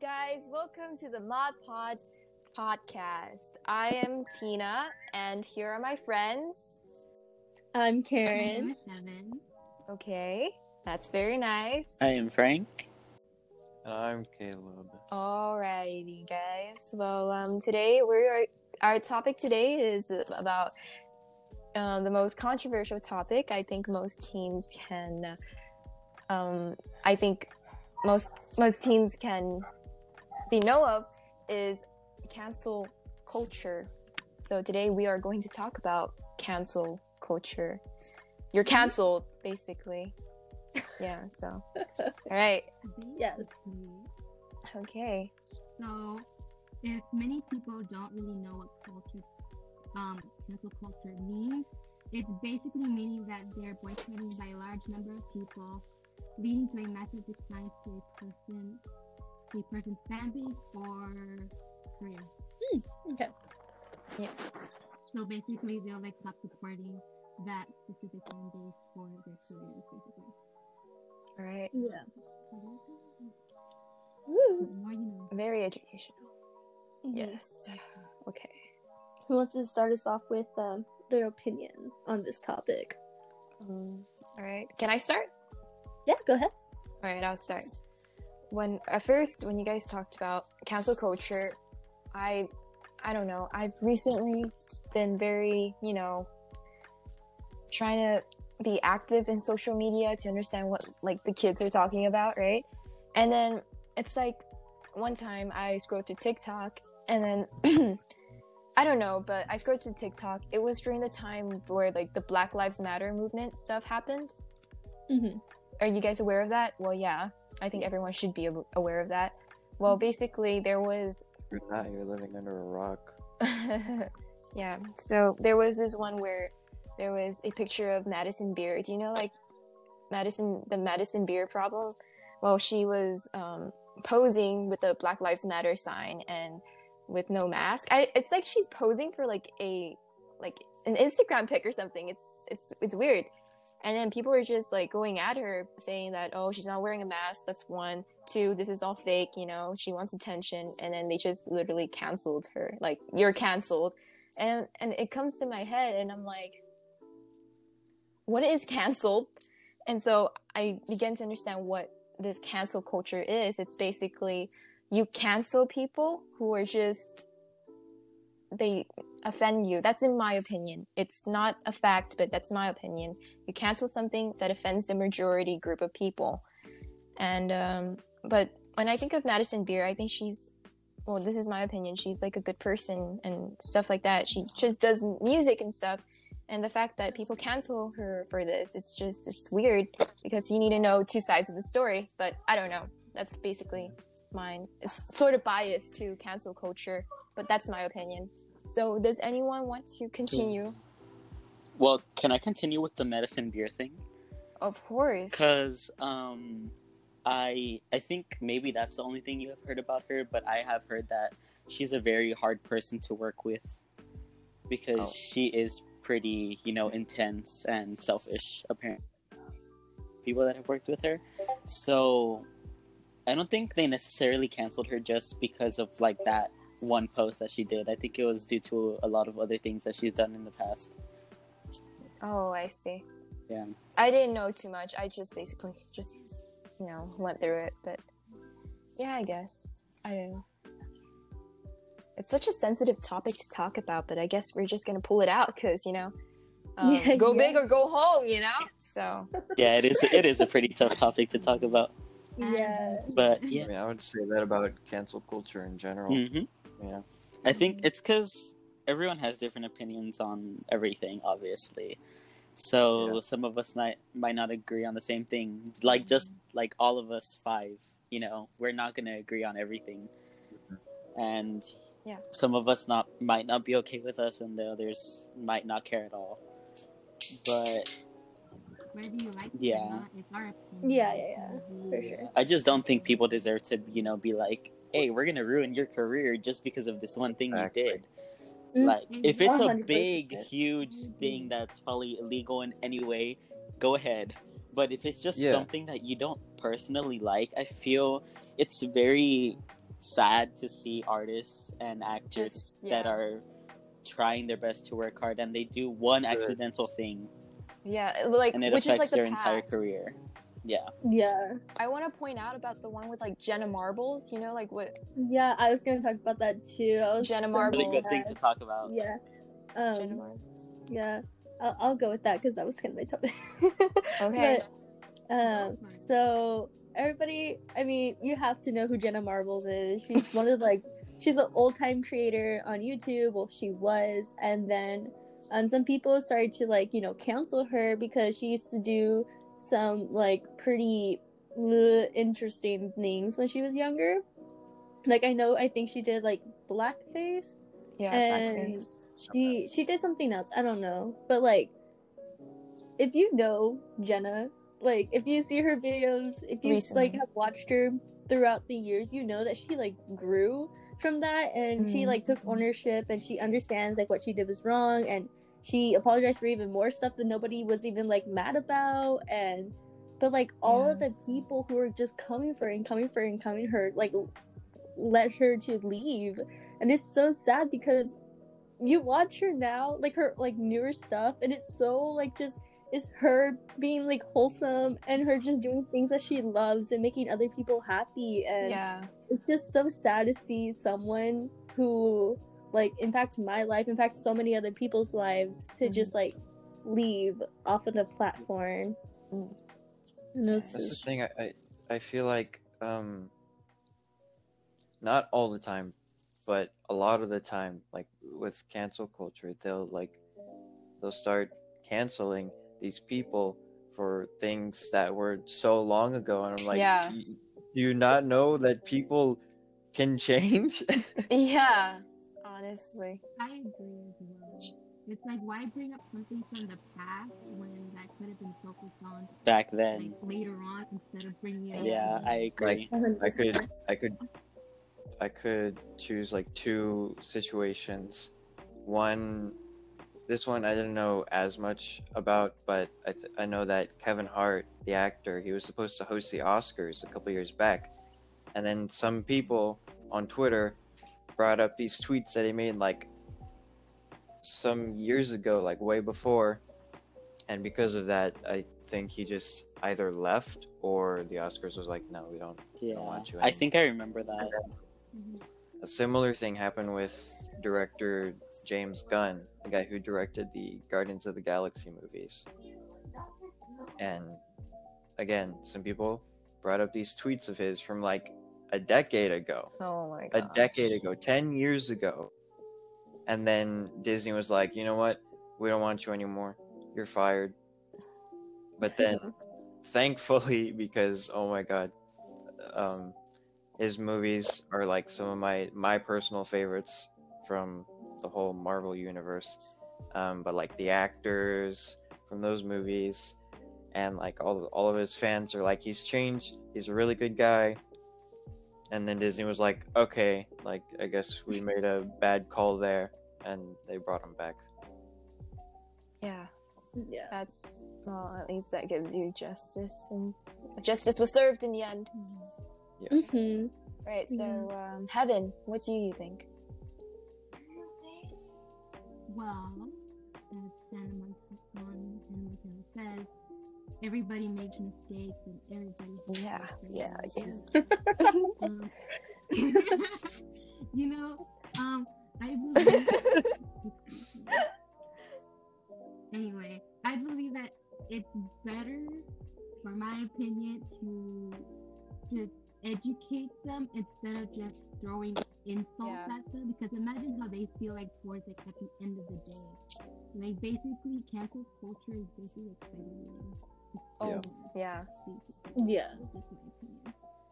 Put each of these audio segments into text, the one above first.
guys. Welcome to the Mod Pod podcast. I am Tina, and here are my friends. I'm Karen. Okay, that's very nice. I am Frank. I'm Caleb. Alrighty, guys. Well, um, today we're our topic today is about uh, the most controversial topic. I think most teens can. Um, I think most most teens can be know of is cancel culture. So today we are going to talk about cancel culture. You're canceled, basically. Yeah. So, all right. Yes. Okay. So, if many people don't really know what culture, um, cancel culture means, it's basically meaning that they're boycotting by a large number of people, leading to a massive decline to a person, to a person's fan base or career. Okay. Yeah. So basically, they'll like stop supporting that specific fan base for their careers, basically. All right. Yeah. Woo. more you know. Very educational. Mhm. Yes. Okay. Who wants to start us off with um, their opinion on this topic? Um, all right. Can I start? Yeah, go ahead. All right, I'll start. When at first, when you guys talked about cancel culture, I, I don't know. I've recently been very, you know, trying to be active in social media to understand what like the kids are talking about, right? And then it's like one time I scrolled through TikTok, and then I don't know, but I scrolled through TikTok. It was during the time where like the Black Lives Matter movement stuff happened. Mm-hmm. Are you guys aware of that? Well, yeah. I think everyone should be aware of that. Well, basically, there was. You're not, you're living under a rock. yeah. So there was this one where there was a picture of Madison Beer. Do you know, like, Madison, the Madison Beer problem? Well, she was um, posing with the Black Lives Matter sign and with no mask. I, it's like she's posing for like a like an Instagram pic or something. It's it's it's weird. And then people were just like going at her, saying that, oh, she's not wearing a mask. That's one. Two, this is all fake. You know, she wants attention. And then they just literally canceled her. Like, you're canceled. And and it comes to my head, and I'm like, what is canceled? And so I began to understand what this cancel culture is. It's basically you cancel people who are just they offend you. That's in my opinion. It's not a fact, but that's my opinion. You cancel something that offends the majority group of people. And um but when I think of Madison Beer, I think she's well, this is my opinion. She's like a good person and stuff like that. She just does music and stuff. And the fact that people cancel her for this, it's just it's weird because you need to know two sides of the story. But I don't know. That's basically mine. It's sort of biased to cancel culture, but that's my opinion. So, does anyone want to continue? Well, can I continue with the Madison Beer thing? Of course. Because um, I I think maybe that's the only thing you have heard about her, but I have heard that she's a very hard person to work with because Oh. she is pretty, you know, intense and selfish. Apparently, people that have worked with her. So I don't think they necessarily canceled her just because of like that one post that she did. I think it was due to a lot of other things that she's done in the past. Oh, I see. Yeah. I didn't know too much. I just basically just, you know, went through it. But yeah, I guess. I don't know. It's such a sensitive topic to talk about, but I guess we're just gonna pull it out because, you know, um, Yeah, go yeah. big or go home, you know? So, Yeah, it is. It is a pretty tough topic to talk about. Yeah. But yeah. I mean, I would say that about cancel culture in general. hmm Yeah. I think it's because everyone has different opinions on everything, obviously. So Yeah. some of us might might not agree on the same thing. Like just like all of us five, you know, we're not gonna agree on everything, mm-hmm. and Yeah. some of us not might not be okay with us, and the others might not care at all. But Whether you like it Yeah. or not, it's our opinion. Yeah, yeah, yeah, for sure. I just don't think people deserve to, you know, be like, "Hey, we're gonna ruin your career just because of this one thing Exactly. you did." Mm, Like, if it's a 100%. big, huge thing that's probably illegal in any way, go ahead. But if it's just Yeah. something that you don't personally like, I feel it's very sad to see artists and actors Just- that are trying their best to work hard and they do one Good. accidental thing Yeah, like and it which is affects like their the entire career. Yeah. Yeah. I want to point out about the one with like Jenna Marbles. You know, like what Yeah, I was gonna talk about that too. I was Jenna so Marbles. Really good thing to talk about. Yeah. Jenna Um, Marbles. yeah. I'll, I'll go with that because that was kind of my topic. Okay. But, um, so everybody, I mean, you have to know who Jenna Marbles is. She's one of like, she's an old time creator on YouTube. Well, she was, and then um, some people started to like, you know, cancel her because she used to do some like pretty uh, interesting things when she was younger. Like I know, I think she did like blackface Yeah, and blackface. she she did something else i don't know but like if you know jenna like if you see her videos if you Recently. like have watched her throughout the years you know that she like grew from that and she Mhm. like took ownership and she understands like what she did was wrong and she apologized for even more stuff that nobody was even like mad about and but like all of the people who were just coming for her and coming for her and coming her like led her to leave and it's so sad because you watch her now like her like newer stuff and it's so like just it's her being like wholesome and her just doing things that she loves and making other people happy and Yeah. it's just so sad to see someone who like impact my life impact so many other people's lives to Mhm. just like leave off of the platform Mm. And it's That's the thing. I, I I feel like um, not all the time, but a lot of the time, like with cancel culture, they'll like they'll start canceling these people for things that were so long ago, and I'm like, Yeah. Do you not know that people can change? Yeah. Honestly. I agree as well. It's like why bring up something from the past when that could have been focused on Back then. like later on instead of bringing it. Yeah, now. I agree. I could, I could, I could choose like two situations. One, this one I didn't know as much about, but I th- I know that Kevin Hart, the actor, he was supposed to host the Oscars a couple years back, and then some people on Twitter brought up these tweets that he made like some years ago, like way before, and because of that, I think he just either left or the Oscars was like, no, we don't Yeah. want you I think I remember that. Mhm. A similar thing happened with director James Gunn, the guy who directed the Guardians of the Galaxy movies. And again, some people brought up these tweets of his from like a decade ago, Oh my god. a decade ago, 10 years ago. And then Disney was like, you know what? We don't want you anymore. You're fired. But then, thankfully, because oh my god, um, his movies are like some of my my personal favorites from the whole Marvel universe. Um, but like the actors from those movies, and like all all of his fans are like, he's changed. He's a really good guy. And then Disney was like, okay, like I guess we made a bad call there, and they brought him back. Yeah. yeah That's well, at least that gives you justice, and justice was served in the end. hmm Right. So, um, Heaven, what do you think? Well, as Hannah Montana and says, everybody makes mistakes and everybody. Yeah, mistakes. yeah, Um, you know, um, I believe. Anyway, I believe that it's better, for my opinion, to just educate them instead of just throwing insults Yeah. at them. Because imagine how they feel like towards like at the end of the day. Like basically, cancel culture is basically like. Oh, yeah. Yeah. That's.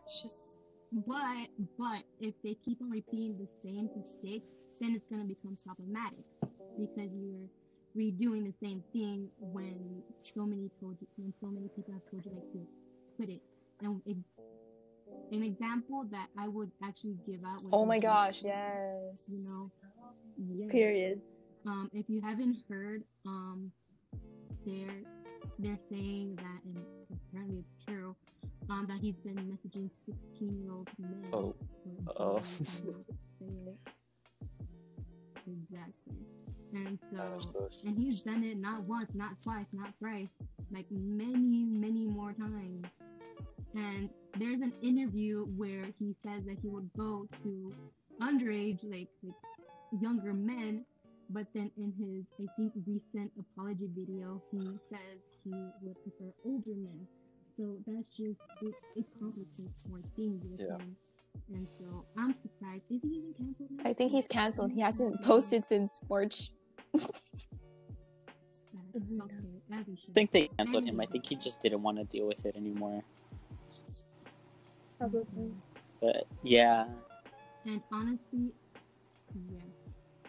It's just But but if they keep on repeating the same mistakes, then it's gonna become problematic because you're redoing the same thing when so many told you when so many people have told you like to quit it. And it, an example that I would actually give out. would Oh be my like, gosh, yes. You know, yeah. period Um, if you haven't heard, um, they're they're saying that, and apparently it's true. um, that he's been messaging 16 year old men. Oh. Oh. days, and say it. Exactly. And so, and he's done it not once, not twice, not thrice, like many, many more times. And there's an interview where he says that he would go to underage, like, like younger men, but then in his, I think, recent apology video, he says he would prefer older men. So that's just it, it complicates more things with Yeah. him. And so I'm surprised. Is he even canceled now? I think he's canceled. He hasn't posted since March. Okay, I think they canceled him. I think he just didn't want to deal with it anymore. Probably. But yeah, And honestly, yes.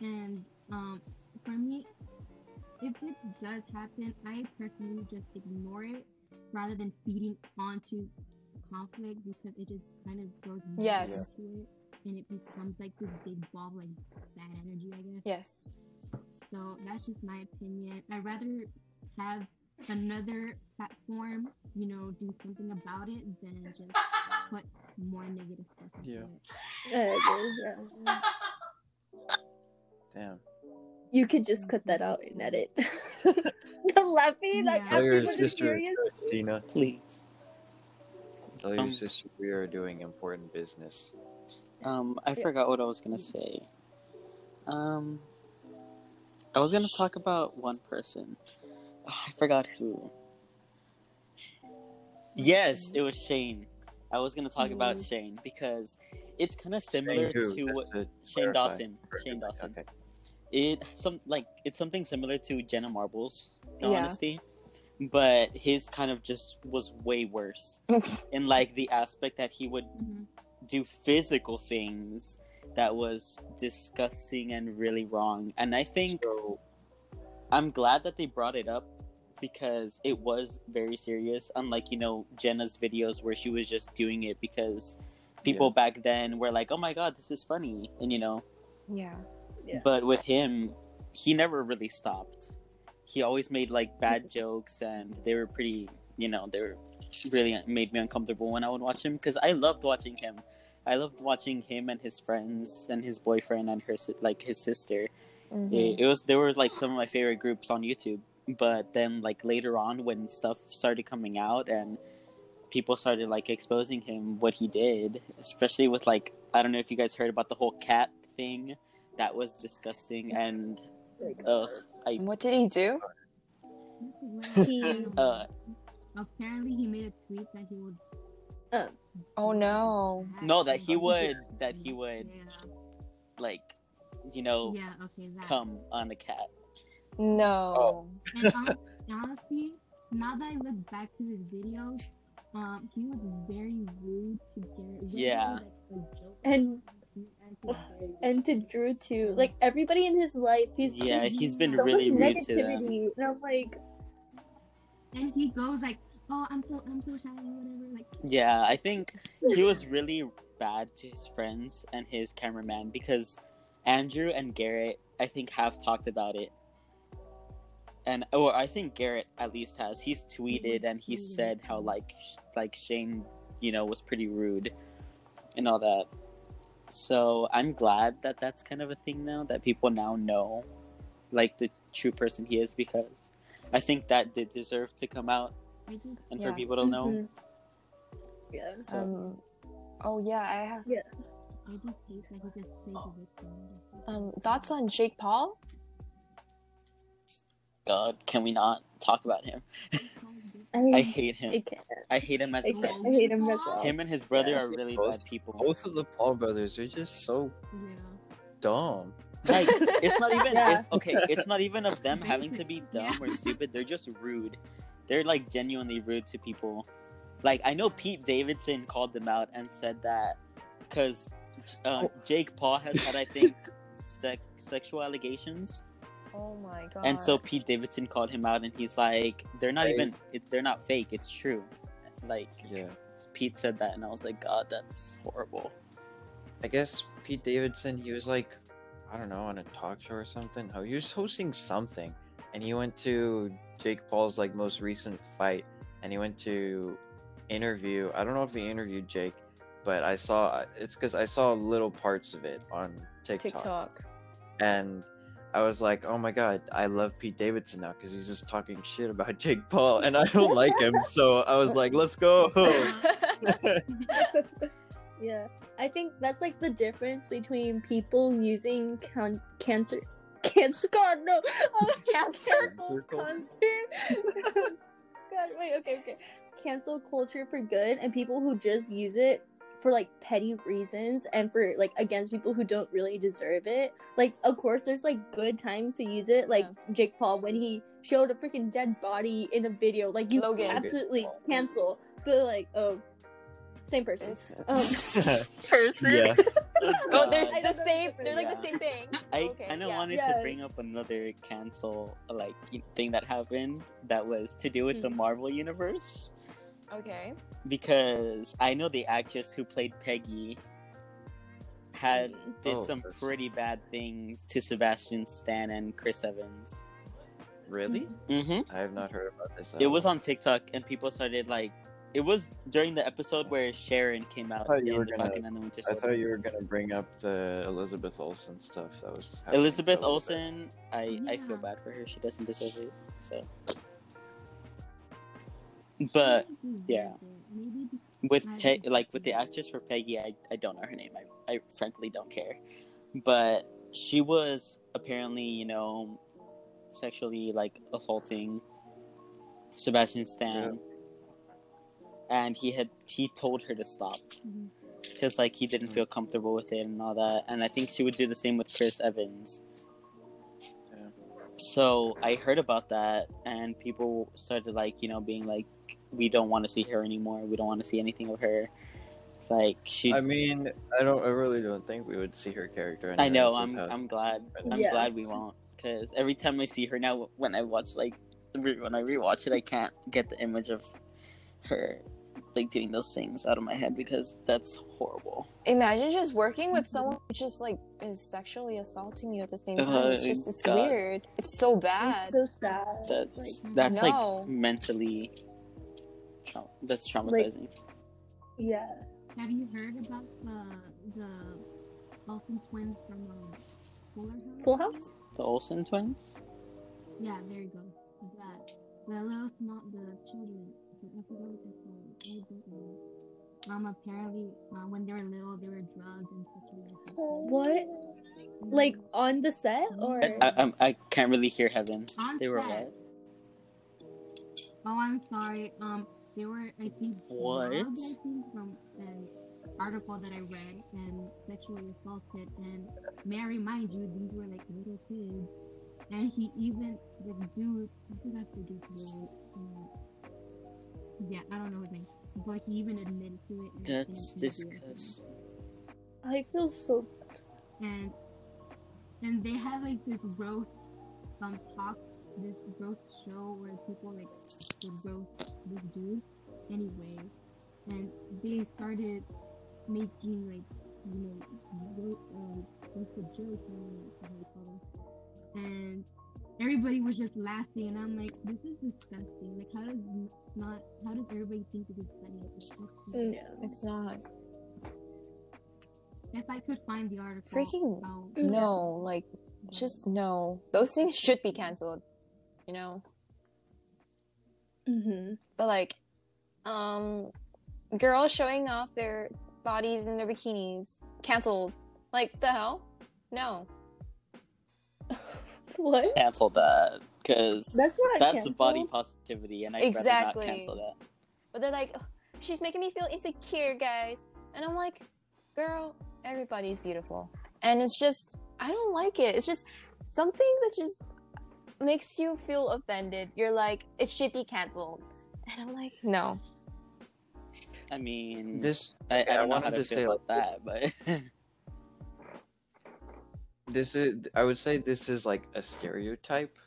And um, for me, if it does happen, I personally just ignore it rather than feeding onto conflict because it just kind of goes more Yes. into it and it becomes like this big ball of like bad energy, I guess. Yes. So that's just my opinion. I'd rather have another platform, you know, do something about it than just put more negative stuff into Yeah. it. Yeah. Damn. You could just cut that out and edit. You're laughing like Yeah. Tell your after such a sister, serious. Christina. please. Tell your Um, sister we are doing important business. Um, I Yeah. forgot what I was gonna say. Um, I was gonna talk about one person. Ah, I forgot who. Yes, it was Shane. I was gonna talk about Mm. Shane because it's kind of similar to what Shane clarify. Dawson. Shane Dawson. Okay. It some like it's something similar to Jenna Marbles, in Yeah. honesty, but his kind of just was way worse in like the aspect that he would Mhm. do physical things that was disgusting and really wrong. And I think So, I'm glad that they brought it up because it was very serious. Unlike, you know, Jenna's videos where she was just doing it because people back then were like, oh my god, this is funny. And, you know, Yeah. Yeah. but with him, he never really stopped. He always made like bad jokes and they were pretty, you know, they were really made me uncomfortable when I would watch him because I loved watching him. I loved watching him and his friends and his boyfriend and her like his sister. Mhm. It, it was they were like some of my favorite groups on YouTube. But then like later on when stuff started coming out and people started like exposing him what he did, especially with like I don't know if you guys heard about the whole cat thing. That was disgusting and ugh, I What did he do? He- uh Apparently, he made a tweet that he would. Oh no. no that he would that he would Yeah. like you know Yeah. Okay. That. come on a cat. No. And honestly, now that I look back to his videos, um, he was very rude to Garrett. Yeah. was, like, And- he acted very And to Drew too. Like everybody in his life, he's Yeah, just he's been so really much rude to them. negativity. And I'm like, and he goes like, "Oh, I'm so I'm so shy, whatever." Like, Yeah, I think he was really bad to his friends and his cameraman because Andrew and Garrett, I think, have talked about it. And or I think Garrett at least has. He's tweeted and he said how like sh- like Shane, you know, was pretty rude and all that. So I'm glad that that's kind of a thing now that people now know, like the true person he is because I think that did deserve to come out and Yeah. for people to know. mhm. Yeah. So Um. Oh yeah, I have. I just hate that he just plays a victim. Um. Thoughts on Jake Paul? God, can we not talk about him? I, I hate him. I can't. I hate him as I a can't. person. I hate him as well. Him and his brother Yeah. are really Both- bad people. both of the Paul brothers are just so Yeah. dumb. Like it's not even Yeah. it's, okay. It's not even of them having to be dumb or stupid. They're just rude. They're like genuinely rude to people. Like I know Pete Davidson called them out and said that because uh, Oh. Jake Paul has had I think sex sexual allegations, Oh my god. and so Pete Davidson called him out, and he's like, "They're not I- even. It, they're not fake. It's true." Like Yeah. Pete said that, and I was like, "God, that's horrible." I guess Pete Davidson, he was like, I don't know, on a talk show or something. Oh, he was hosting something, and he went to Jake Paul's like most recent fight, and he went to interview. I don't know if he interviewed Jake, but I saw it's because I saw little parts of it on TikTok, TikTok. and I was like, "Oh my god, I love Pete Davidson now because he's just talking shit about Jake Paul, and I don't like him." So I was like, "Let's go." yeah, I think that's like the difference between people using can- cancer, cancer. God no, oh, Cancer. cancel culture. culture. God, wait, okay, okay. Cancel culture for good, and people who just use it for like petty reasons and for like against people who don't really deserve it. Like, of course, there's like good times to use it, like Jake Paul when he showed a freaking dead body in a video. Like, you Logan. absolutely cancel, but like, oh, same person. It's- Um, Person. yeah, oh, there's I the same. They're like the same thing. I Okay, kind of yeah. wanted Yeah. to bring up another cancel like thing that happened that was to do with the Mhm. Marvel universe Okay. because I know the actress who played Peggy had did Oh, some pretty bad things to Sebastian Stan and Chris Evans. really? Mm-hmm. I have not heard about this. It was on TikTok and people started like. It was during the episode where Sharon came out thought you in were the gonna- Falcon and the Winter I thought you were gonna bring up the Elizabeth Olsen stuff. That was Elizabeth for a little bit. Olsen, I, I feel bad for her. She doesn't deserve it. So, but yeah. it. Maybe be- with Pe- like with the actress for Peggy, I, I don't know her name. I, I frankly don't care. But she was apparently, you know, sexually like assaulting Sebastian Stan. And he had he told her to stop because like he didn't hmm. feel comfortable with it and all that. And I think she would do the same with Chris Evans. Yeah. So I heard about that, and people started like you know being like, we don't want to see her anymore. We don't want to see anything of her. Like she, I mean, I don't. I really don't think we would see her character. Anymore. I know. anyways, I'm. I'm glad. I'm Yeah. glad we won't. Because every time I see her now, when I watch like when I rewatch it, I can't get the image of her like doing those things out of my head because that's horrible. Imagine just working with someone who just like is sexually assaulting you at the same time. It's Uh, just it's God. weird. It's so bad. It's so sad. That's Like, that's No. like mentally. trau- That's traumatizing. yeah. Have you heard about the the Olsen twins from um, Fuller House? Full House. the Olsen twins. Yeah, there you go. That the little small the children. I forgot what they're called. I don't know. Um, apparently, uh, when they were little, they were drugged and sexually assaulted. What? Like on the set or? I, I, I'm- can't really hear Heaven. On They were set. what? Oh, I'm sorry. Um, they were, I think, What? drugged, I think, from an article that I read and sexually assaulted. And Mary, mind you, these were like little kids. And he even, the dude, I forgot the dude's name. Yeah, I don't know his name. But he even admitted to it. in- in an That's I disgusting. I feel so. and and they had like this roast um talk this roast show where people like would roast this dude anyway and they started making like you know ro- um, roasted jokes I don't know how you call them and everybody was just laughing and I'm like this is disgusting like how does not how does everybody think this is funny it's disgusting. Yeah. It's not if I could find the article freaking I'll- no. Like just no. Those things should be canceled. You know. Mm-hmm. But like, um, girls showing off their bodies in their bikinis canceled. Like the hell? No. What? Cancel that because That's not that's canceled. body positivity, and I'd Exactly. rather not cancel that. But they're like, "Ugh, she's making me feel insecure, guys. And I'm like, girl, everybody's beautiful. And it's just, I don't like it. It's just something that just makes you feel offended. You're like, it should be canceled. And I'm like, no. I mean, This I, I I don't know how to, to say like that, but this is I would say this is like a stereotype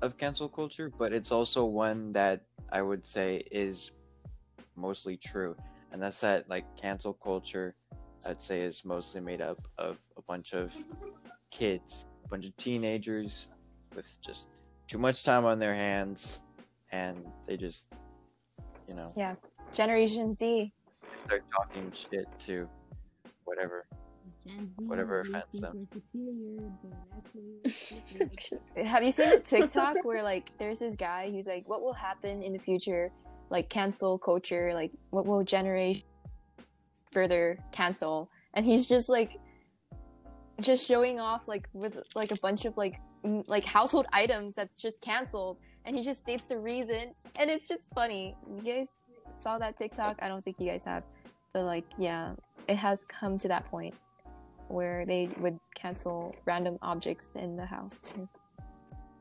of cancel culture, but it's also one that I would say is mostly true. And that's that like cancel culture I'd say is mostly made up of a bunch of kids, a bunch of teenagers with just too much time on their hands and they just you know Yeah. Generation Z. start talking shit to whatever. Gen Z, Whatever they offends them. we're superior, but actually, Have you seen the TikTok where like there's this guy who's like, what will happen in the future? Like cancel culture, like what will generate further cancel? And he's just like, just showing off like with like a bunch of like m- like household items that's just canceled, and he just states the reason, and it's just funny. You guys saw that TikTok? I don't think you guys have, but like yeah, it has come to that point where they would cancel random objects in the house too.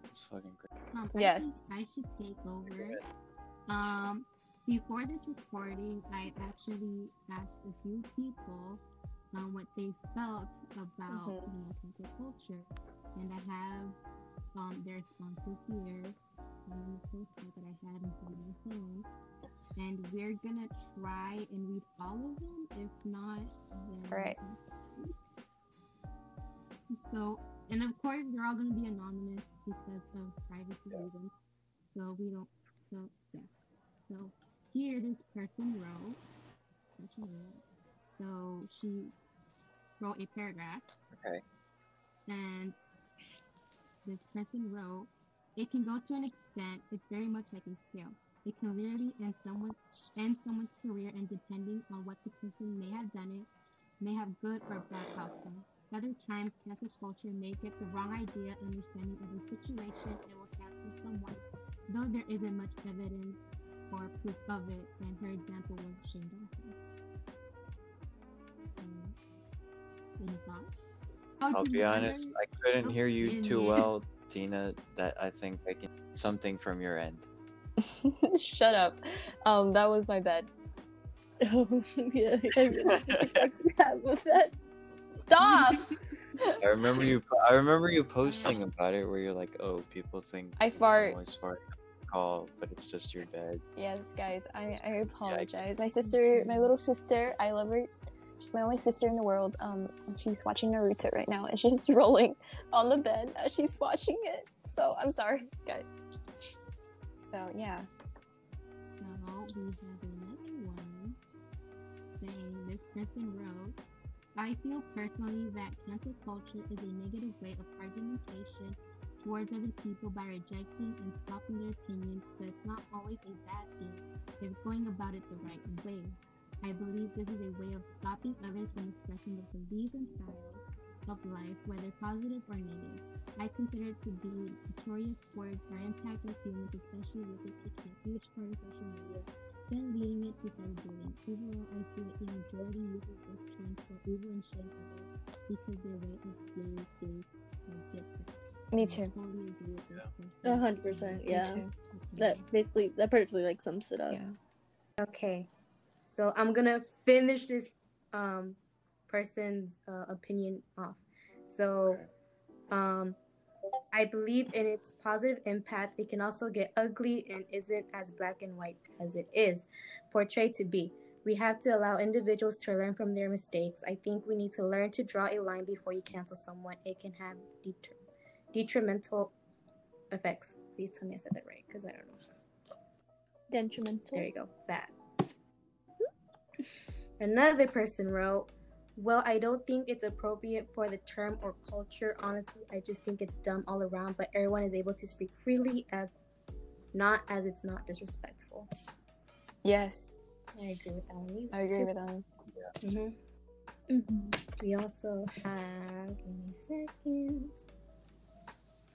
It's fucking great. um, I Yes. think I should take over. Um, before this recording, I actually asked a few people um, what they felt about Mhm. you know cancel culture, and I have um, their responses here on the postcard that I had in front of my phone. And we're gonna try and read all of them. If not, then Alright. So, and of course, they're all gonna be anonymous because of privacy Yeah. reasons. So we don't. So yeah. So here, this person wrote. person wrote- So she wrote a paragraph, Okay. and this person wrote, "It can go to an extent. It's very much like a scale. It can literally end someone end someone's career, and depending on what the person may have done it, may have good or bad outcome. Other times, cancel culture may get the wrong idea, understanding of the situation, and will cancel someone, though there isn't much evidence or proof of it. And her example was Shane Dawson. Um, any thoughts? I'll be another- honest, I couldn't hear you too well, Tina, that I think I can something from your end. Shut up. Um, that was my bed. Oh, yeah. I really have with that. Stop! I remember you I remember you posting about it where you're like, "Oh, people think I fart. I'm always farting call, but it's just your bed." yes, guys, I, I apologize. My sister, my little sister, I love her. She's my only sister in the world. Um, she's watching Naruto right now, and she's rolling on the bed as she's watching it. So I'm sorry, guys. So yeah, So we have another one saying this person wrote, I feel personally that cancel culture is a negative way of argumentation towards other people by rejecting and stopping their opinions, but it's not always a bad thing. It's going about it the right way. I believe this is a way of stopping others from expressing their beliefs and styles of life, whether positive or negative. I consider it to be notorious towards our impact on humans, especially with it taking a huge social media, then leading it to cyberbullying. Overall, I feel that the majority uses this term for over and shame others because their way of doing things are different. me too. totally agree Yeah. A hundred percent, Me yeah. too. That basically, that perfectly like sums it up. Yeah. Okay, so I'm gonna finish this um person's uh, opinion off. So, Okay. um, I believe in its positive impact. It can also get ugly and isn't as black and white as it is portrayed to be. We have to allow individuals to learn from their mistakes. I think we need to learn to draw a line before you cancel someone. It can have detri- detrimental effects. Please tell me I said that right, because I don't know. Detrimental. There you go. That. Another person wrote, Well, I don't think it's appropriate for the term or culture. Honestly, I just think it's dumb all around, but everyone is able to speak freely as not as it's not disrespectful. Yes, I agree with that one. I agree with them. hmm hmm We also have, give me a second.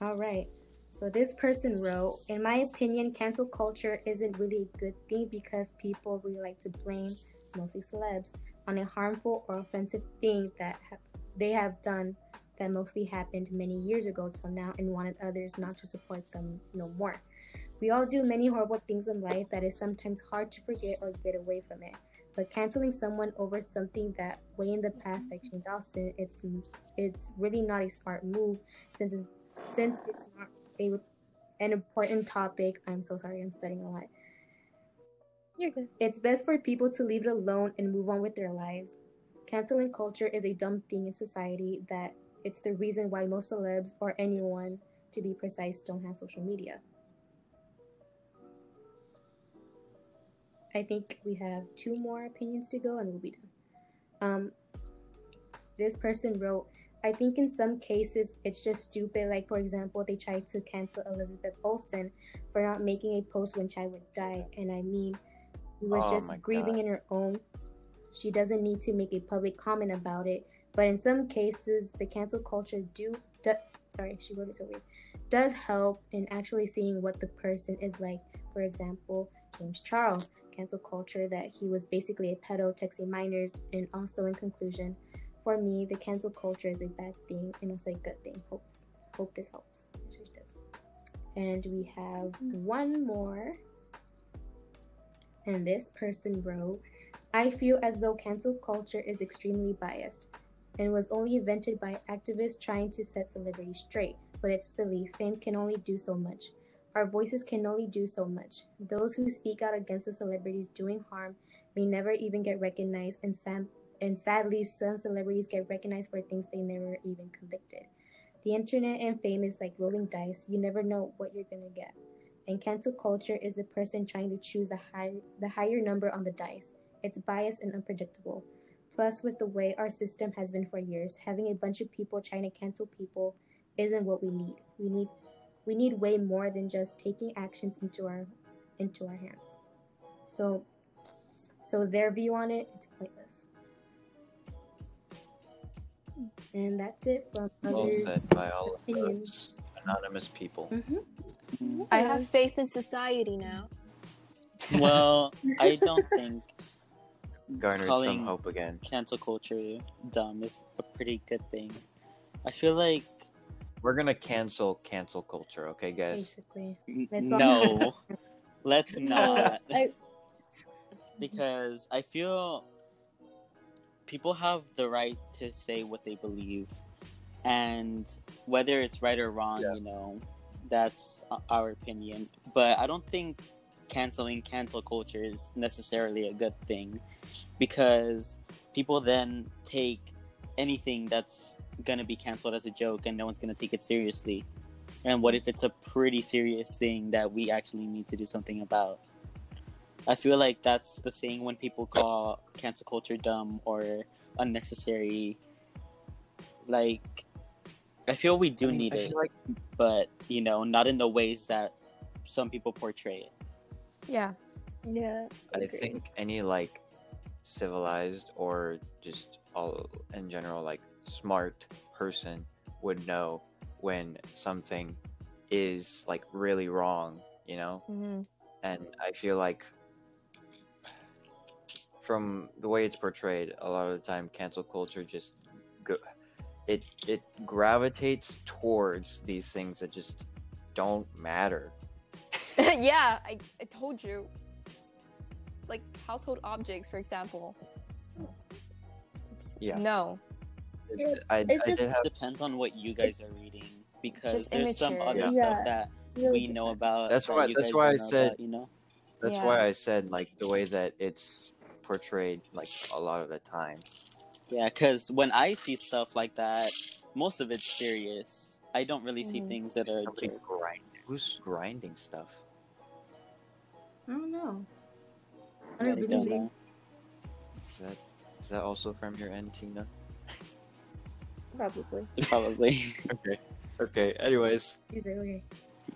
All right. So this person wrote, in my opinion, cancel culture isn't really a good thing because people really like to blame, mostly celebs, on a harmful or offensive thing that ha- they have done that mostly happened many years ago till now and wanted others not to support them no more. We all do many horrible things in life that is sometimes hard to forget or get away from it. But canceling someone over something that way in the past, like Shane Dawson, it's it's really not a smart move since it's, since it's not a an important topic. I'm so sorry, I'm studying a lot. You're good. It's best for people to leave it alone and move on with their lives. Canceling culture is a dumb thing in society that it's the reason why most celebs or anyone, to be precise, don't have social media. I think we have two more opinions to go and we'll be done. Um, this person wrote, I think in some cases it's just stupid. Like, for example, they tried to cancel Elizabeth Olsen for not making a post when Chadwick died. And I mean, she was Oh just grieving God. in her own. She doesn't need to make a public comment about it. But in some cases, the cancel culture do, do sorry, she wrote it so weird, does help in actually seeing what the person is like. For example, James Charles, cancel culture that he was basically a pedo texting minors, and also in conclusion, for me, the cancel culture is a bad thing and also a good thing. Hopes, hope this helps. It sure does. And we have mm-hmm. one more, and this person wrote, "I feel as though cancel culture is extremely biased." And was only invented by activists trying to set celebrities straight. But it's silly. Fame can only do so much. Our voices can only do so much. Those who speak out against the celebrities doing harm may never even get recognized, and, sam- and sadly, some celebrities get recognized for things they never even convicted. The internet and fame is like rolling dice. You never know what you're gonna get. And cancel culture is the person trying to choose the high the higher number on the dice. It's biased and unpredictable. Plus, with the way our system has been for years, having a bunch of people trying to cancel people isn't what we need. We need we need way more than just taking actions into our into our hands. So so their view on it, it's pointless. And that's it from Well others. said by all of opinions. anonymous people. Mm-hmm. I have faith in society now. Well, I don't think Garnered some hope again. cancel culture dumb is a pretty good thing. I feel like We're gonna cancel cancel culture, okay, guys? Basically. n- no, let's not. I, because I feel people have the right to say what they believe, and whether it's right or wrong, Yeah. you know, that's our opinion. But I don't think canceling cancel culture is necessarily a good thing, because people then take anything that's gonna be canceled as a joke, and no one's gonna take it seriously. And what if it's a pretty serious thing that we actually need to do something about? I feel like that's the thing when people call cancel culture dumb or unnecessary. Like, I feel we do I mean, need I it, like but you know, not in the ways that some people portray it. Yeah. yeah. I agree. think any like civilized or just all in general like smart person would know when something is like really wrong, you know? hmm And I feel like from the way it's portrayed, a lot of the time cancel culture just go it it gravitates towards these things that just don't matter. yeah, I, I told you. Like household objects, for example. It's, Yeah. No. Yeah, I, it's I just- did have Depends on what you guys are reading because Just there's some other Yeah. stuff that Really we know about. That's that why- you that's why I said- about, you know. That's Yeah. why I said like the way that it's portrayed like a lot of the time. Yeah, because when I see stuff like that, most of it's serious. I don't really see Mhm. things that are Somebody joke. grind. Who's grinding stuff? I don't know. I don't really know. Is that is that also from your end, Tina? Probably. Probably. Okay. Okay. Anyways, He's okay.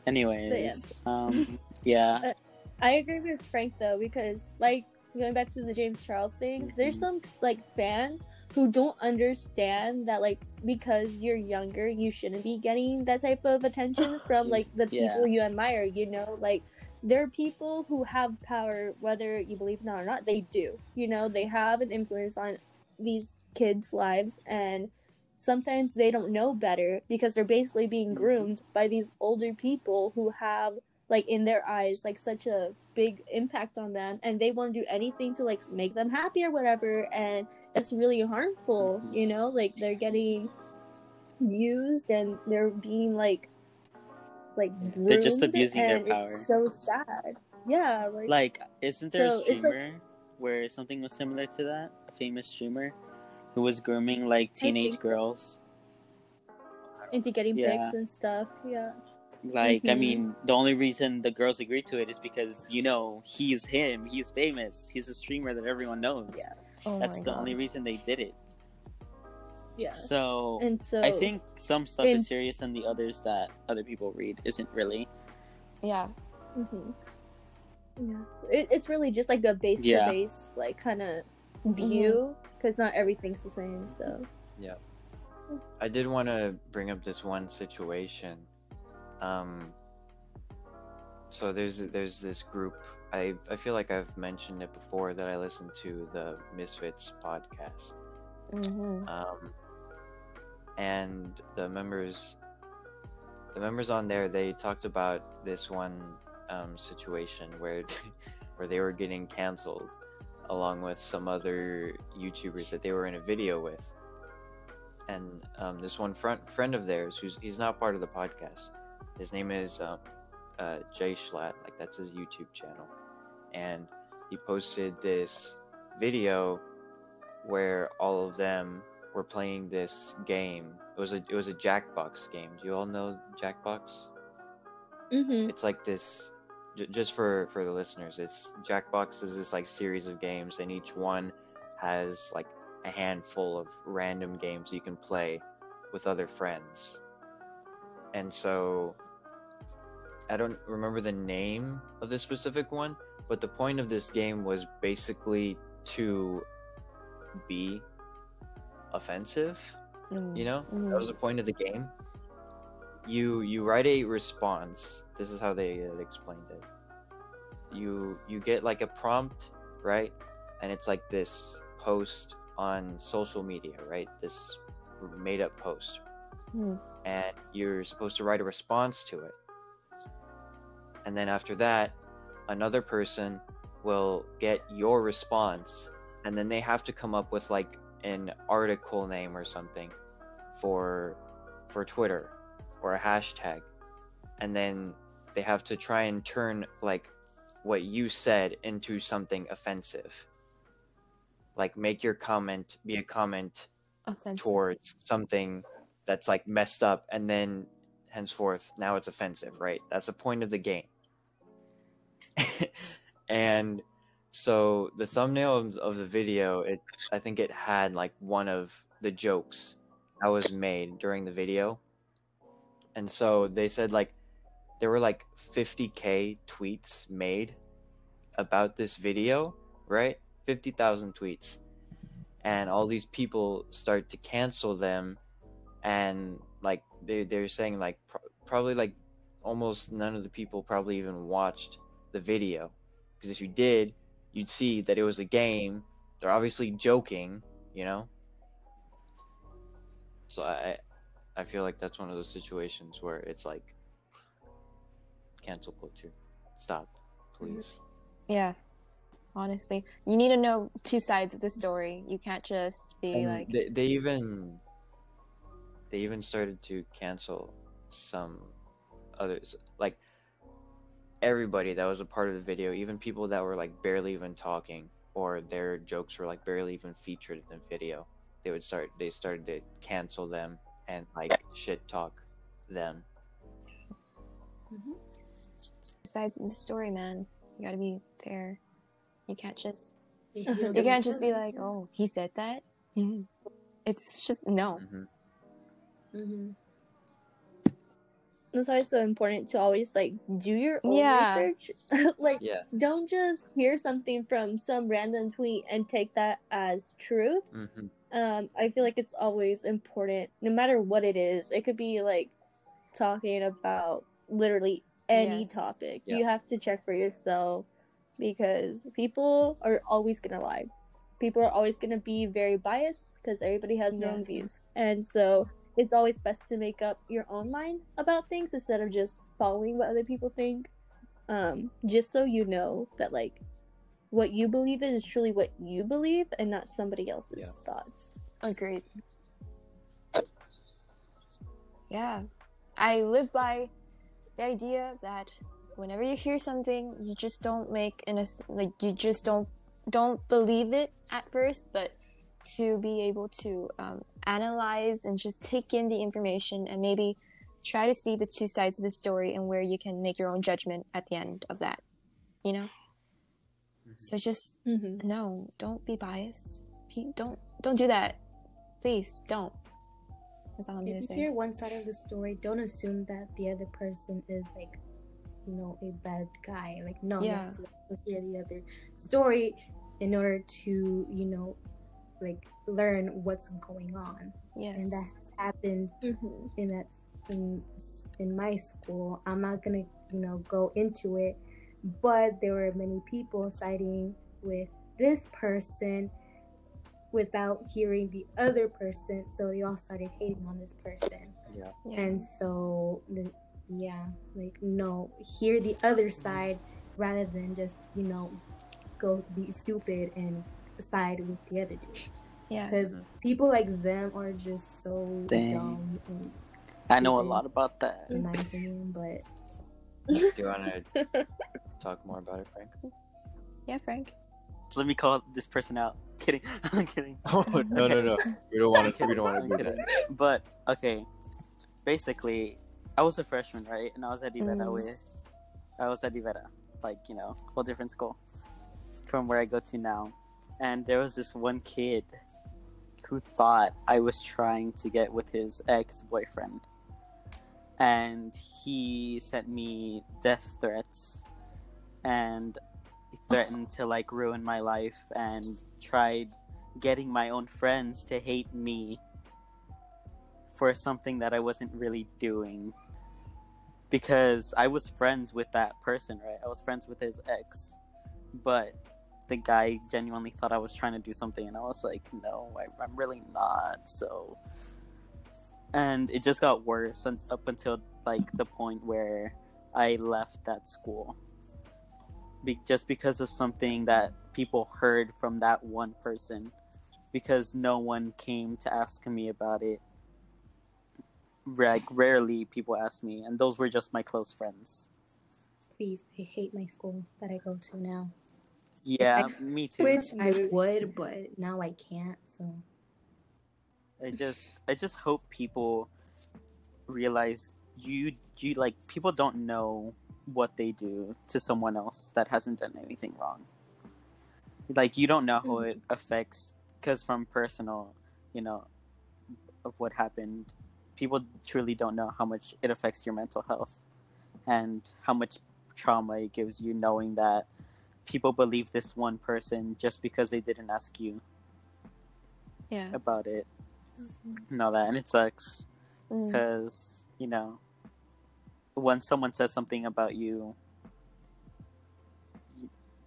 Anyways, um, yeah, I agree with Frank though because like going back to the James Charles things, there's Mhm. some like fans who don't understand that like because you're younger you shouldn't be getting that type of attention from like the Yeah. people you admire, you know? Like there are people who have power whether you believe it or not, they do. You know, they have an influence on these kids' lives and sometimes they don't know better because they're basically being mm-hmm. groomed by these older people who have like in their eyes like such a big impact on them and they want to do anything to like make them happy or whatever and that's really harmful you know like they're getting used and they're being like like They're just abusing their power. it's so sad yeah like, like, isn't there So, a it's like- streamer where something was similar to that? A famous streamer who was grooming like teenage girls. into getting Yeah. pics and stuff yeah Like, I Mhm. mean, the only reason the girls agreed to it is because you know he's him. He's famous. He's a streamer that everyone knows. Yeah. Oh That's the God. only reason they did it. Yeah. So And so I think some stuff in- is serious, and the others that other people read isn't really. Yeah. Mhm. Yeah, so it, it's really just like a base to base, like kind of view, because not everything's the same. So Yeah. I did want to bring up this one situation. Um, so there's there's this group. I I feel like I've mentioned it before that I listen to the Misfits podcast. Mm-hmm. Um, and the members, the members on there, they talked about this one um, situation where where they were getting canceled, along with some other YouTubers that they were in a video with. And um, this one front friend of theirs, who's he's not part of the podcast. His name is um, uh, Jay Schlatt, like that's his YouTube channel, and he posted this video where all of them were playing this game. It was a it was a Jackbox game. Do you all know Jackbox? hmm It's like this. J- just for for the listeners, it's Jackbox is this like series of games, and each one has like a handful of random games you can play with other friends. And so, I don't remember the name of this specific one, but the point of this game was basically to be offensive you know? That was the point of the game. You you write a response. This is how they uh, explained it. You you get like a prompt right? And it's like this post on social media right? This made up post. Hmm. and you're supposed to write a response to it. And then after that another person will get your response and then they have to come up with like an article name or something for for Twitter or a hashtag. And then they have to try and turn like what you said into something offensive. Like make your comment be a comment Offensive. towards something that's like messed up and then henceforth now it's offensive right? That's the point of the game and so the thumbnail of, of the video it i think it had like one of the jokes that was made during the video. And so they said like there were like 50k tweets made about this video right? 50,000 tweets. And all these people start to cancel them. And like they, they're saying like pro- probably like almost none of the people probably even watched the video. Because if you did you'd see that it was a game. They're obviously joking you know? So i i feel like that's one of those situations where it's like cancel culture. Stop please. Yeah. Honestly, you need to know two sides of the story. You can't just be And like, they, they even they even started to cancel some others. Like everybody that was a part of the video even people that were like barely even talking or their jokes were like barely even featured in the video they would start they started to cancel them and like shit talk them two sides of the story, man. You gotta be fair. You can't just, You you can't just be like, oh, he said that. It's just no. hmm Mhm. That's why it's so important to always like do your own Yeah. research. like, yeah don't just hear something from some random tweet and take that as truth. hmm um i feel like it's always important no matter what it is it could be like talking about literally any Yes. topic Yeah. you have to check for yourself because people are always gonna lie people are always gonna be very biased because everybody has their own views and so it's always best to make up your own mind about things instead of just following what other people think um just so you know that like what you believe in is truly what you believe and not somebody else's Yeah. thoughts Agreed. Yeah. I live by the idea that whenever you hear something, you just don't make an ass- like you just don't don't believe it at first, but to be able to um, analyze and just take in the information and maybe try to see the two sides of the story and where you can make your own judgment at the end of that. You know? So just Mm-hmm. no, don't be biased. Don't don't do that. Please don't. That's all I'm gonna If you say. hear one side of the story, don't assume that the other person is like, you know, a bad guy. Like, no, you Yeah. have to like, hear the other story in order to, you know, like learn what's going on. And that has happened Mm-hmm. in that in in my school. I'm not gonna, you know, go into it, but there were many people siding with this person without hearing the other person, so they all started hating on this person. Yeah. Yeah. And so, the, yeah, like no, hear the other side rather than just you know go be stupid and side with the other dude. yeah. Because people like them are just so Dang. dumb. And I know a lot about that. in my opinion, but Do you want to talk more about it, Frank? Yeah, Frank. Let me call this person out. Kidding. I'm kidding. Oh no no no! We don't want to. We don't want kidding, to do that. But okay, basically, I was a freshman, right? And I was at Iveta Mm. with, I was at Iveta, like you know, whole different school from where I go to now. And there was this one kid who thought I was trying to get with his ex boyfriend, and he sent me death threats, and threatened to like ruin my life, and tried getting my own friends to hate me for something that I wasn't really doing. Because I was friends with that person, right? I was friends with his ex. But the guy genuinely thought I was trying to do something, and I was like, no, I, I'm really not. So. And it just got worse un- up until like the point where I left that school. Be- just because of something that people heard from that one person because no one came to ask me about it. Like rarely people ask me, and those were just my close friends. please, I hate my school that I go to now. Yeah, me too. Which I would, but now I can't. So I just I just hope people realize you you like people don't know what they do to someone else that hasn't done anything wrong. Like you don't know how mm-hmm. it affects because from personal, you know, of what happened, people truly don't know how much it affects your mental health and how much trauma it gives you knowing that people believe this one person just because they didn't ask you Yeah. about it and all that and it sucks Mm. because you know when someone says something about you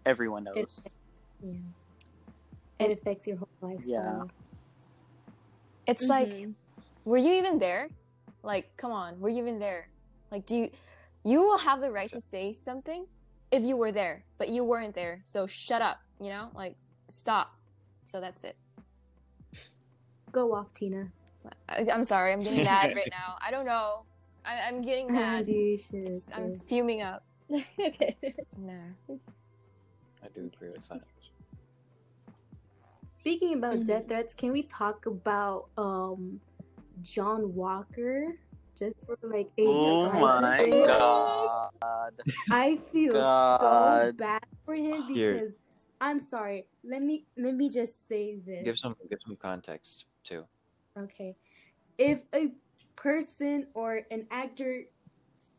everyone knows yeah, it affects your whole lifestyle. Yeah. It's like, Mm-hmm. were you even there? Like, come on, were you even there? Like, do you, you will have the right to say something if you were there, but you weren't there. So shut up, you know? Like, stop. So that's it. Go off, Tina. I, I'm sorry, I'm getting mad right now. I don't know. I, I'm getting mad. As you should. It's- I'm fuming up. okay. Nah. I do agree with that. Speaking about Mhm. death threats, can we talk about um John Walker? Just for like a oh my second? god I feel so bad for him Here. because I'm sorry. Let me let me just say this. Give some give some context too. Okay. If a person or an actor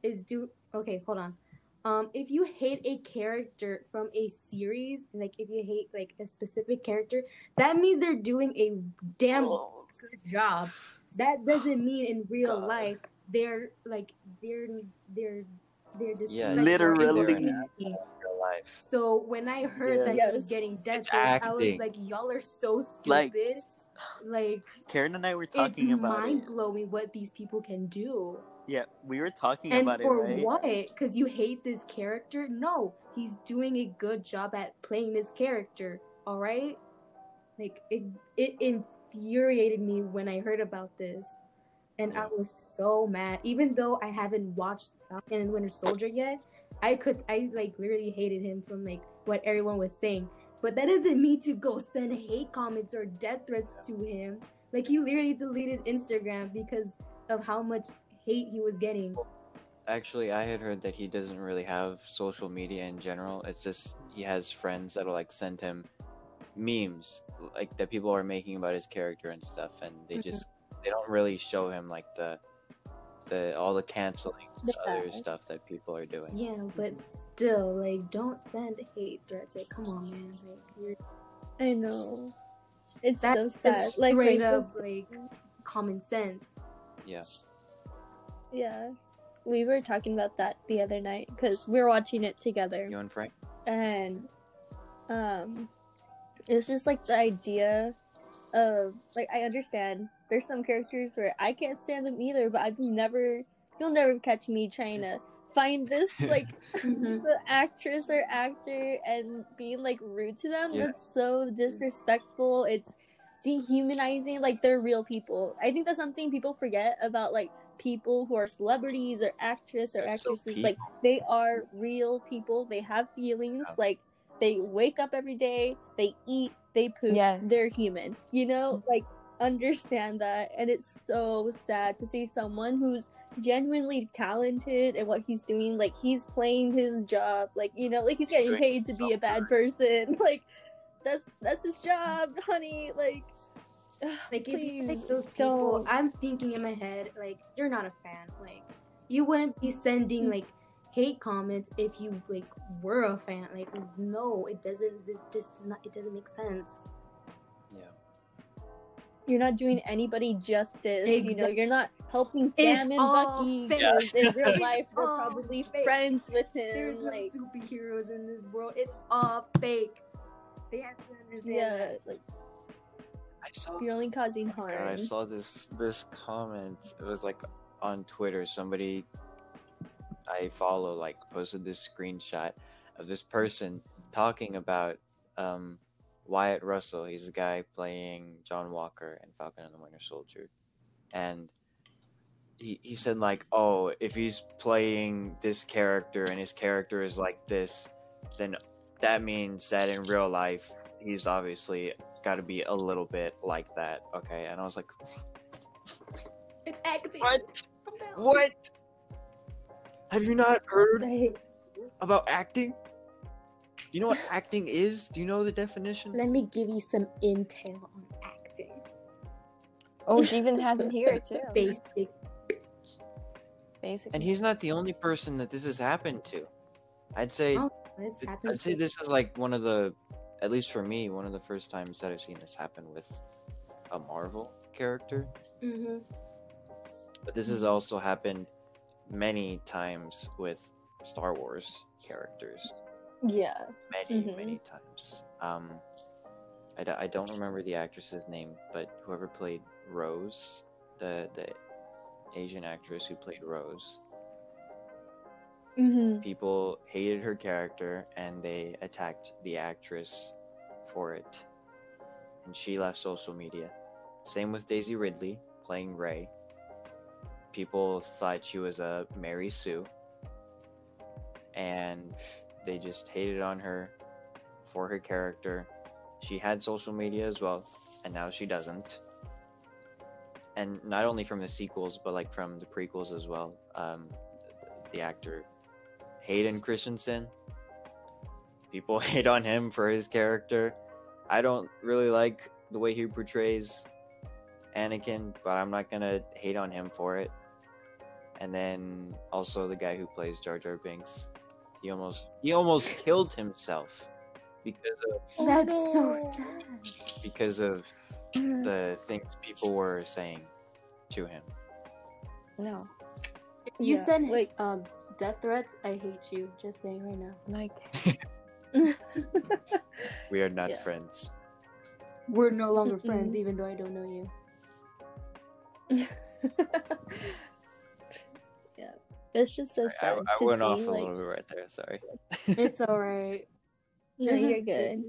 is do okay, hold on. Um if you hate a character from a series, like if you hate like a specific character, that means they're doing a damn Oh, good job. That doesn't mean in real God. life they're like they're they're they're just Yeah, Literally. Real life. So when I heard that he was getting death I was like, y'all are so stupid. Like, Like, karen and i were talking about mind it blowing what these people can do. yeah we were talking And about for it right what? Because you hate this character? No, he's doing a good job at playing this character. All right, like it. It infuriated me when I heard about this, and I was so mad. Even though I haven't watched Falcon and Winter Soldier yet, I could. I like literally hated him from like what everyone was saying. But that doesn't mean to go send hate comments or death threats to him. Like he literally deleted Instagram because of how much hate he was getting. Actually, I had heard that he doesn't really have social media in general. It's just he has friends that'll like send him memes like that people are making about his character and stuff, and they Mhm. just they don't really show him like the the all the canceling The other stuff that people are doing. Yeah, but still, like, don't send hate threats. Like, come on, man. Like, you're I know. It's that's so sad. just Like straight right up this- like common sense. Yeah. yeah. We were talking about that the other night because we were watching it together. You and Frank? and um it's just like the idea of like i understand there's some characters where i can't stand them either but i've never you'll never catch me trying to find this like Mhm. the actress or actor and being like rude to them. Yeah. that's so disrespectful. It's dehumanizing like they're real people. I think that's something people forget about like people who are celebrities or actress or They're actresses. Like they are real people. They have feelings. Yeah. like they wake up every day they eat they poop Yes. they're human you know mm. like understand that and it's so sad to see someone who's genuinely talented and what he's doing like he's playing his job like you know like he's He's getting paid to be a bad person like that's that's his job honey like Like if you please like those people, don't I'm thinking in my head, like you're not a fan. Like you wouldn't be sending mm. like hate comments if you like were a fan. Like no, it doesn't. This, this does not. It doesn't make sense. Yeah. you're not doing anybody justice you know you're not helping It's Sam and Bucky fake. because in real life they're probably fake. friends with him. There's him no like superheroes in this world. It's all fake. They have to understand. yeah that. like I saw you're only causing harm God, I saw this this comment. It was like on Twitter. Somebody I follow like posted this screenshot of this person talking about um, Wyatt Russell. He's the guy playing John Walker and Falcon and the Winter Soldier, and he he said like, oh, if he's playing this character and his character is like this, then that means that in real life he's obviously got to be a little bit like that. Okay, and I was like, It's acting. what? What? Have you not heard about acting? Do you know what acting is? Do you know the definition? Let me give you some intel on acting. Oh, she even has him here too. Basic. Basically. And he's not the only person that this has happened to. I'd say Oh, This happens. I'd say this is like one of the at least for me, one of the first times that I've seen this happen with a Marvel character. Mm-hmm. But this has also happened many times with Star Wars characters. yeah Many, Mhm. many times. Um, I, d- I don't remember the actress's name, but whoever played Rose, the the Asian actress who played Rose, hmm people hated her character and they attacked the actress for it. And she left social media. Same with Daisy Ridley playing Rey. People thought she was a Mary Sue. And they just hated on her for her character. She had social media as well, and now she doesn't. And not only from the sequels, but like from the prequels as well. Um, the actor Hayden Christensen. People hate on him for his character. I don't really like the way he portrays Anakin, but I'm not gonna hate on him for it. And then also the guy who plays Jar Jar Binks. He almost he almost killed himself because of That's Oh, so sad. because of the things people were saying to him. no, You Yeah, send like- um death threats. I hate you. Just saying right now. like We are not Yeah. friends. We're no longer friends, even though I don't know you. yeah it's just so I, sad I to went see, off a like, little bit right there. Sorry. It's alright. no you're good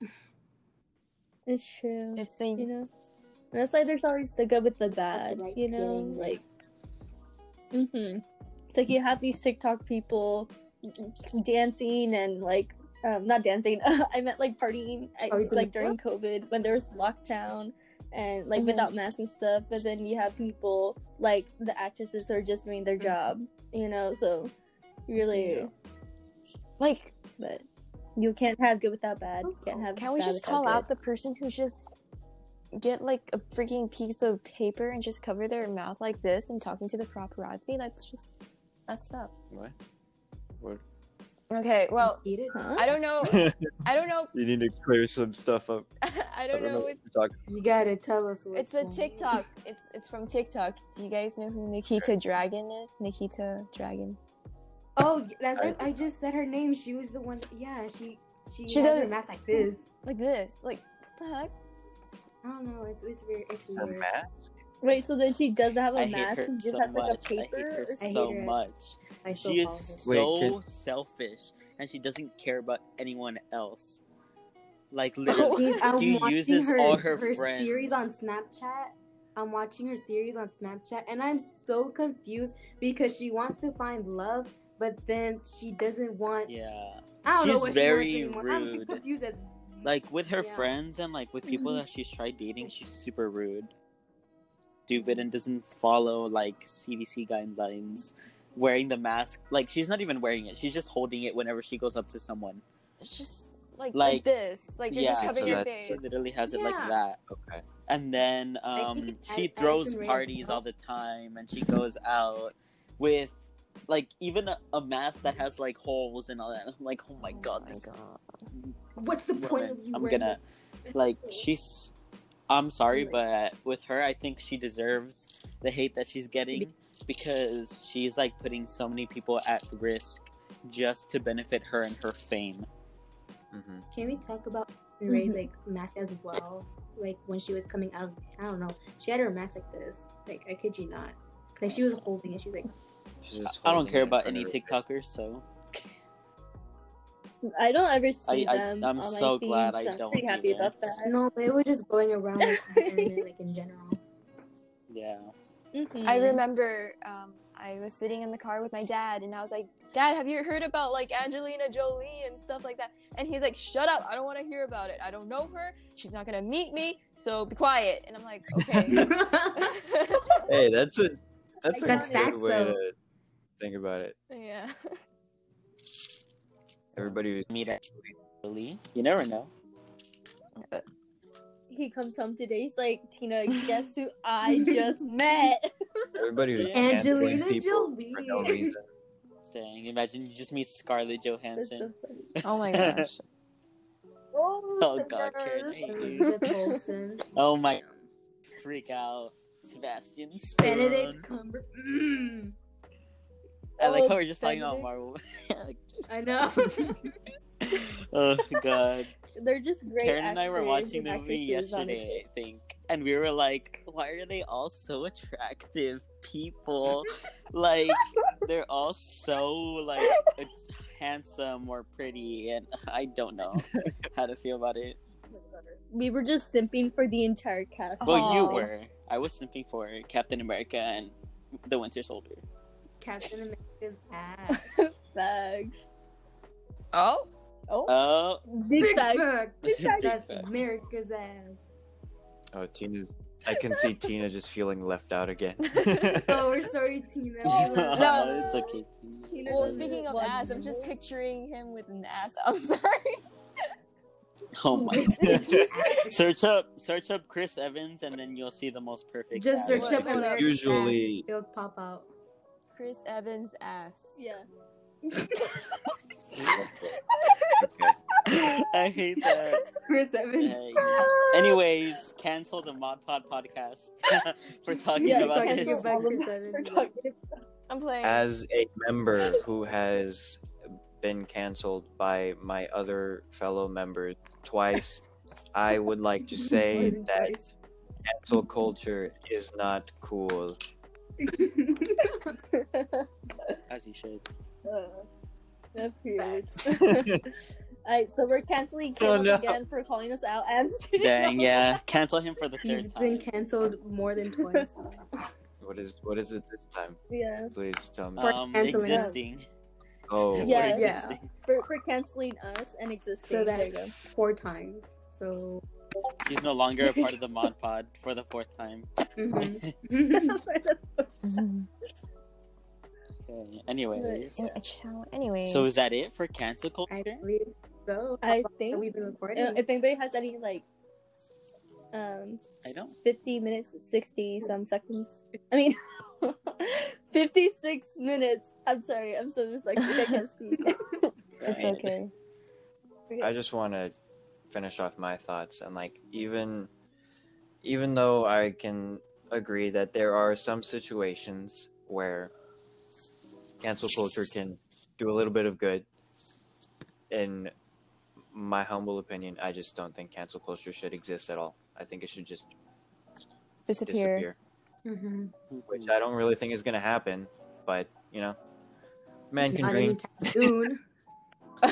Yeah. it's true it's a you know and that's why there's always the good with the bad right you know getting like mm-hmm it's like you have these tiktok people dancing and like um not dancing i meant like partying I, Oh, you like doing during covid when there was lockdown and like Mhm. without and stuff. But then you have people like the actresses who are just doing their Mm-hmm. job, you know. So really, Yeah. Like, but you can't have good without bad. You can't have. can we just call good. out the person who just get like a freaking piece of paper and just cover their mouth like this and talking to the paparazzi? That's just messed up. What? What? Okay, well, Eat it. Huh? I don't know. I don't know. you need to clear some stuff up. I don't know. what It, you're talking You gotta tell us. What's it's a going on. TikTok. It's it's from TikTok. Do you guys know who Nikita Dragun is? Nikita Dragun. Oh, that's like, I just said her name. She was the one. Yeah, she she, She has does- her mask like this. Like this. Like what the heck? I don't know. It's it's weird. It's Her weird. mask? Wait, so then she doesn't have a I hate mask her and just so has like much. a I hate paper. her or I hate so her. much. I so She is apologize. Wait, so could- selfish, and she doesn't care about anyone else. Like literally, I'm she uses her, all her, her friends. series on Snapchat. I'm watching her series on Snapchat, and I'm so confused because she wants to find love, but then she doesn't want. Yeah, I don't know She's what very she wants anymore. I'm too rude. confused as. like with her Yeah. friends and like with people Mhm. that she's tried dating, she's super rude, stupid, and doesn't follow like CDC guidelines. Wearing the mask, like she's not even wearing it; she's just holding it whenever she goes up to someone. It's just like Like- like, this. Like you're just covering so your that's- She literally has it like that. Okay. And then um, she Ad- throws Addison Rae as parties all the time, and she goes out with like even a, a mask that has like holes and all that. I'm like, oh my god, my this God. What's the point woman. of you I'm wearing gonna the- like she's. I'm sorry, but with her, I think she deserves the hate that she's getting because she's like putting so many people at risk just to benefit her and her fame. hmm Can we talk about Rae's like mask as well? Like when she was coming out of, I don't know, she had her mask like this. Like I kid you not. Like she was holding it. She's like, She's I don't care about any of her TikTokers, so I don't ever see I- them. I'm on so feed, glad I so I'm don't pretty happy either. about that. no, they were just going around like on the internet, like in general. yeah. Mhm. I remember um, I was sitting in the car with my dad, and I was like, "Dad, have you heard about like Angelina Jolie and stuff like that?" And he's like, "Shut up! I don't want to hear about it. I don't know her. She's not gonna meet me, so be quiet." And I'm like, "Okay." Hey, that's a that's a That's good facts, way though. to think about it. yeah. Everybody was Meet actually. You never know. He comes home today. He's like, Tina, guess who I just met? everybody was Angelina people for no Jolie. reason. Dang, imagine you just meet Scarlett Johansson. so. Oh my gosh. Oh, Oh, God, Karen, nurse. I hate you. Elizabeth Olsen. oh my freak out. Sebastian Benedict Stone. Cumber. Mm, I like Oh, how we're just talking about Marvel. I know. oh god. They're just great. Karen and I were watching the movie actresses, yesterday, I think, and we were like, "Why are they all so attractive people? like, they're all so like handsome or pretty, and I don't know how to feel about it." We were just simping for the entire cast. Well, you were. I was simping for Captain America and the Winter Soldier. Captain America's ass. Bag. Oh. Oh, Oh, big bag. fact. big That's fact. America's ass. Oh, Tina's. I can see Tina just feeling left out again. Oh, we're sorry, Tina. We No. no, it's okay. Tina Well, speaking of ass, I'm just picturing him with an ass. I'm sorry. Oh my. search up, search up Chris Evans, and then you'll see the most perfect. Just ass. search up what- Usually- ass. It'll pop out. Chris Evans' ass. Yeah. Okay. I hate that. Chris Evans. Hey. Anyways, cancel the Mod Pod podcast for talking Yeah, about talking this. about all of Chris us Evans, talking I'm playing. As a member who has been canceled by my other fellow members twice, I would like to say that twice. cancel culture is not cool. As you should. Uh, that's weird. Alright, so we're canceling Oh, no. again for calling us out and Dang, yeah. Cancel him for the third He's time. been canceled more than twice. What is what is it this time? yeah. Please tell me. For um, canceling us. existing. Oh, Yeah. For Yeah. For, for canceling us and existing. So There you go. that's four times. So He's no longer a part of the Mod Pod for the fourth time. Mhm. Okay. Anyways, In a channel. Anyways. so is that it for cancel culture? I culture? believe so. I How long think- have been recording. Uh, if anybody has any like um I don't. 50 minutes 60 some seconds i mean 56 minutes i'm sorry i'm so dyslexic i can't speak It's okay. I just want to finish off my thoughts and like even even though I can agree that there are some situations where cancel culture can do a little bit of good in my humble opinion I just don't think cancel culture should exist at all. I think it should just Disappear. disappear, Mhm. which I don't really think is going to happen, but you know, man can Not dream. soon.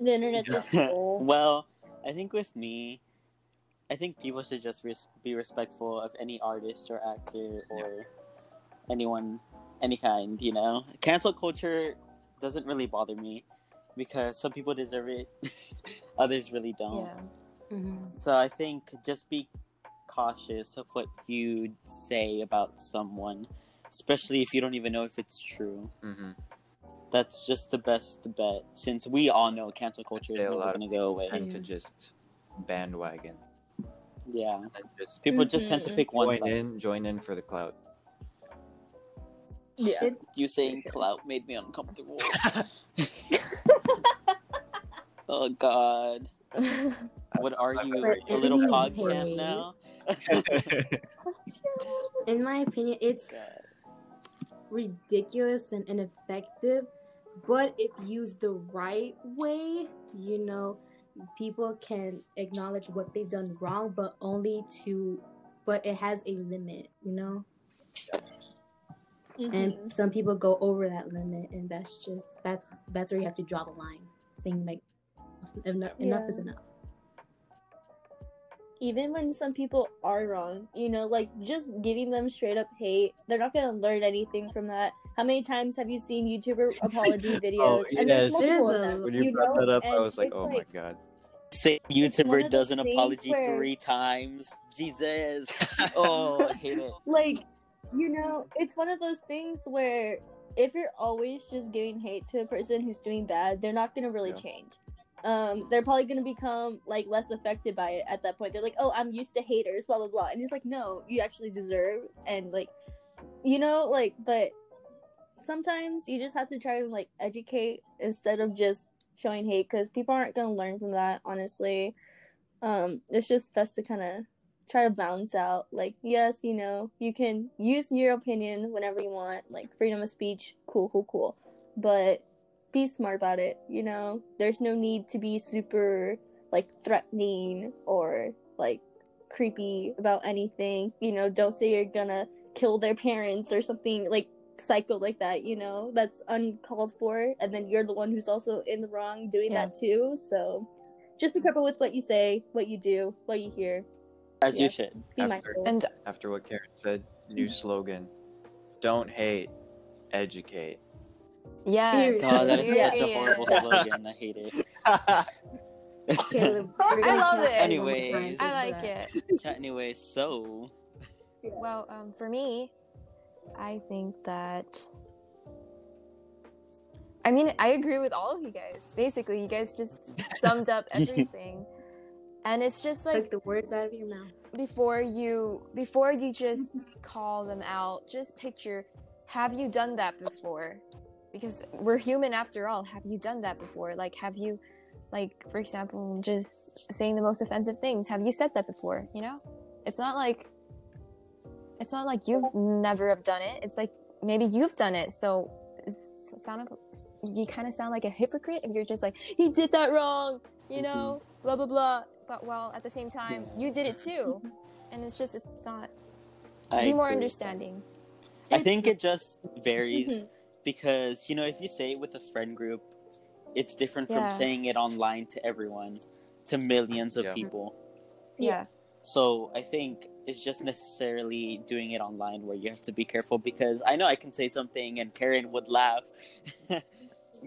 the internet's a troll. well, I think with me, I think people should just res- be respectful of any artist or actor or anyone, any kind. You know, cancel culture doesn't really bother me because some people deserve it, others really don't. Yeah. Mhm. So I think just be cautious of what you say about someone, especially if you don't even know if it's true. hmm That's just the best bet, since we all know cancel culture is a never lot going to go away. Tend to just bandwagon Yeah, just people just tend to Mhm. pick one join side. in, join in for the clout. Yeah It- You saying clout made me uncomfortable. oh God, what are you, a little anyway. pog champ now? In my opinion, it's oh, God. ridiculous and ineffective, but if used the right way, you know, people can acknowledge what they've done wrong, but only to, but it has a limit, you know? Mhm. And some people go over that limit, and that's just, that's, that's where you have to draw the line, saying like, enough, enough is enough. even when some people are wrong you know like just giving them straight up hate they're not gonna learn anything from that how many times have you seen youtuber apology videos and there's yes. multiple of them, when you, brought know? that up, I was like, it's oh my god. Same YouTuber does an apology where- three times. Jesus. Oh, I hate it. like you know it's one of those things where if you're always just giving hate to a person who's doing bad they're not going to really Yeah. change. Um they're probably going to become like less affected by it at that point. They're like oh i'm used to haters blah blah blah. And it's like no you actually deserve and like you know like but sometimes you just have to try to like educate instead of just showing hate because people aren't going to learn from that honestly. Um it's just best to kind of try to balance out like yes you know you can use your opinion whenever you want like freedom of speech cool cool cool. But be smart about it you know? There's no need to be super like threatening or like creepy about anything you know? Don't say you're gonna kill their parents or something like psycho like that you know? That's uncalled for and then you're the one who's also in the wrong doing Yeah. that too so just be careful with what you say what you do what you hear As Yeah. you should. be After- mindful And After what Karen said, new slogan: "Don't hate, educate." yeah. Oh, that is Yeah. such a horrible slogan. I hate it. Caleb, I love it. you one more Anyways. I like it. Yeah, anyway, so Well, um, for me, I think that. I mean, I agree with all of you guys. Basically, you guys just summed up everything, and it's just Like like the words out of your mouth. before you before you just call them out, just picture: Have you done that before? Because we're human after all. Have you done that before? Like, have you, like, for example, just saying the most offensive things? Have you said that before? You know, it's not like it's not like you've never have done it. It's like maybe you've done it. So it's sound of, you kind of sound like a hypocrite if you're just like he did that wrong, you mm-hmm. know, blah blah blah. But well, at the same time, you did it too, and it's just it's not. I be more agree. understanding. I think it just varies because you know if you say it with a friend group, it's different from Yeah. saying it online to everyone, to millions of Yeah. people. Yeah, So I think it's just necessarily doing it online where you have to be careful because I know I can say something and Karen would laugh.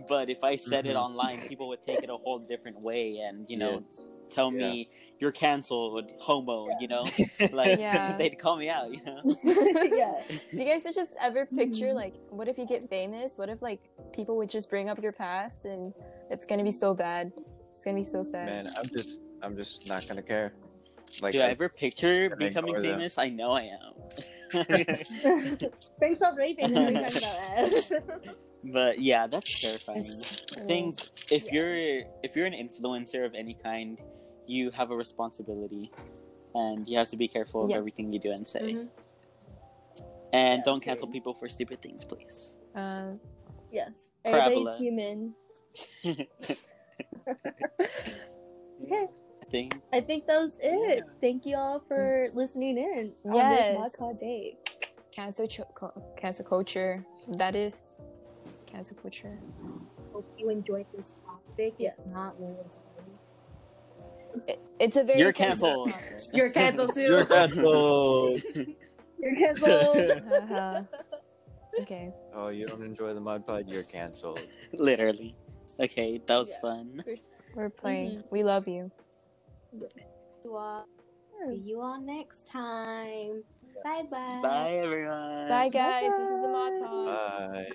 But if I said it Mhm. online, people would take it a whole different way, and you know, Yes. tell Yeah. me you're canceled, homo. You know, like Yeah. they'd call me out. You know. yeah. Do you guys just ever picture Mhm. like, what if you get famous? What if like people would just bring up your past and it's gonna be so bad? It's gonna be so sad. Man, I'm just I'm just not gonna care. Like Do I ever picture becoming ignore them. famous? I know I am. Frank's not really famous. What are you talking about? Ed? but yeah, that's terrifying. It's- I think if Yeah. you're if you're an influencer of any kind, you have a responsibility, and you have to be careful of Yeah. everything you do and say. Mhm. And Yeah, don't cancel people for stupid things, please. Um, yes. Parabola. Everybody's human. Okay. I think I think that was it. Yeah. Thank you all for listening in on Yes. this Mod Pod Day. cancel, cho- co- cancel culture. That is cancel culture. Hope you enjoyed this topic. Yes. If not, we're sorry. It, it's a very You're canceled. topic. You're canceled too. You're canceled. You're canceled. Uh-huh. Okay. oh, you don't enjoy the Mod Pod? You're canceled. literally. Okay, that was Yeah. fun. We're playing. Mm-hmm. We love you. You all- See you all next time. Bye bye. Bye everyone. Bye, guys. This is the Mod Pod. Bye.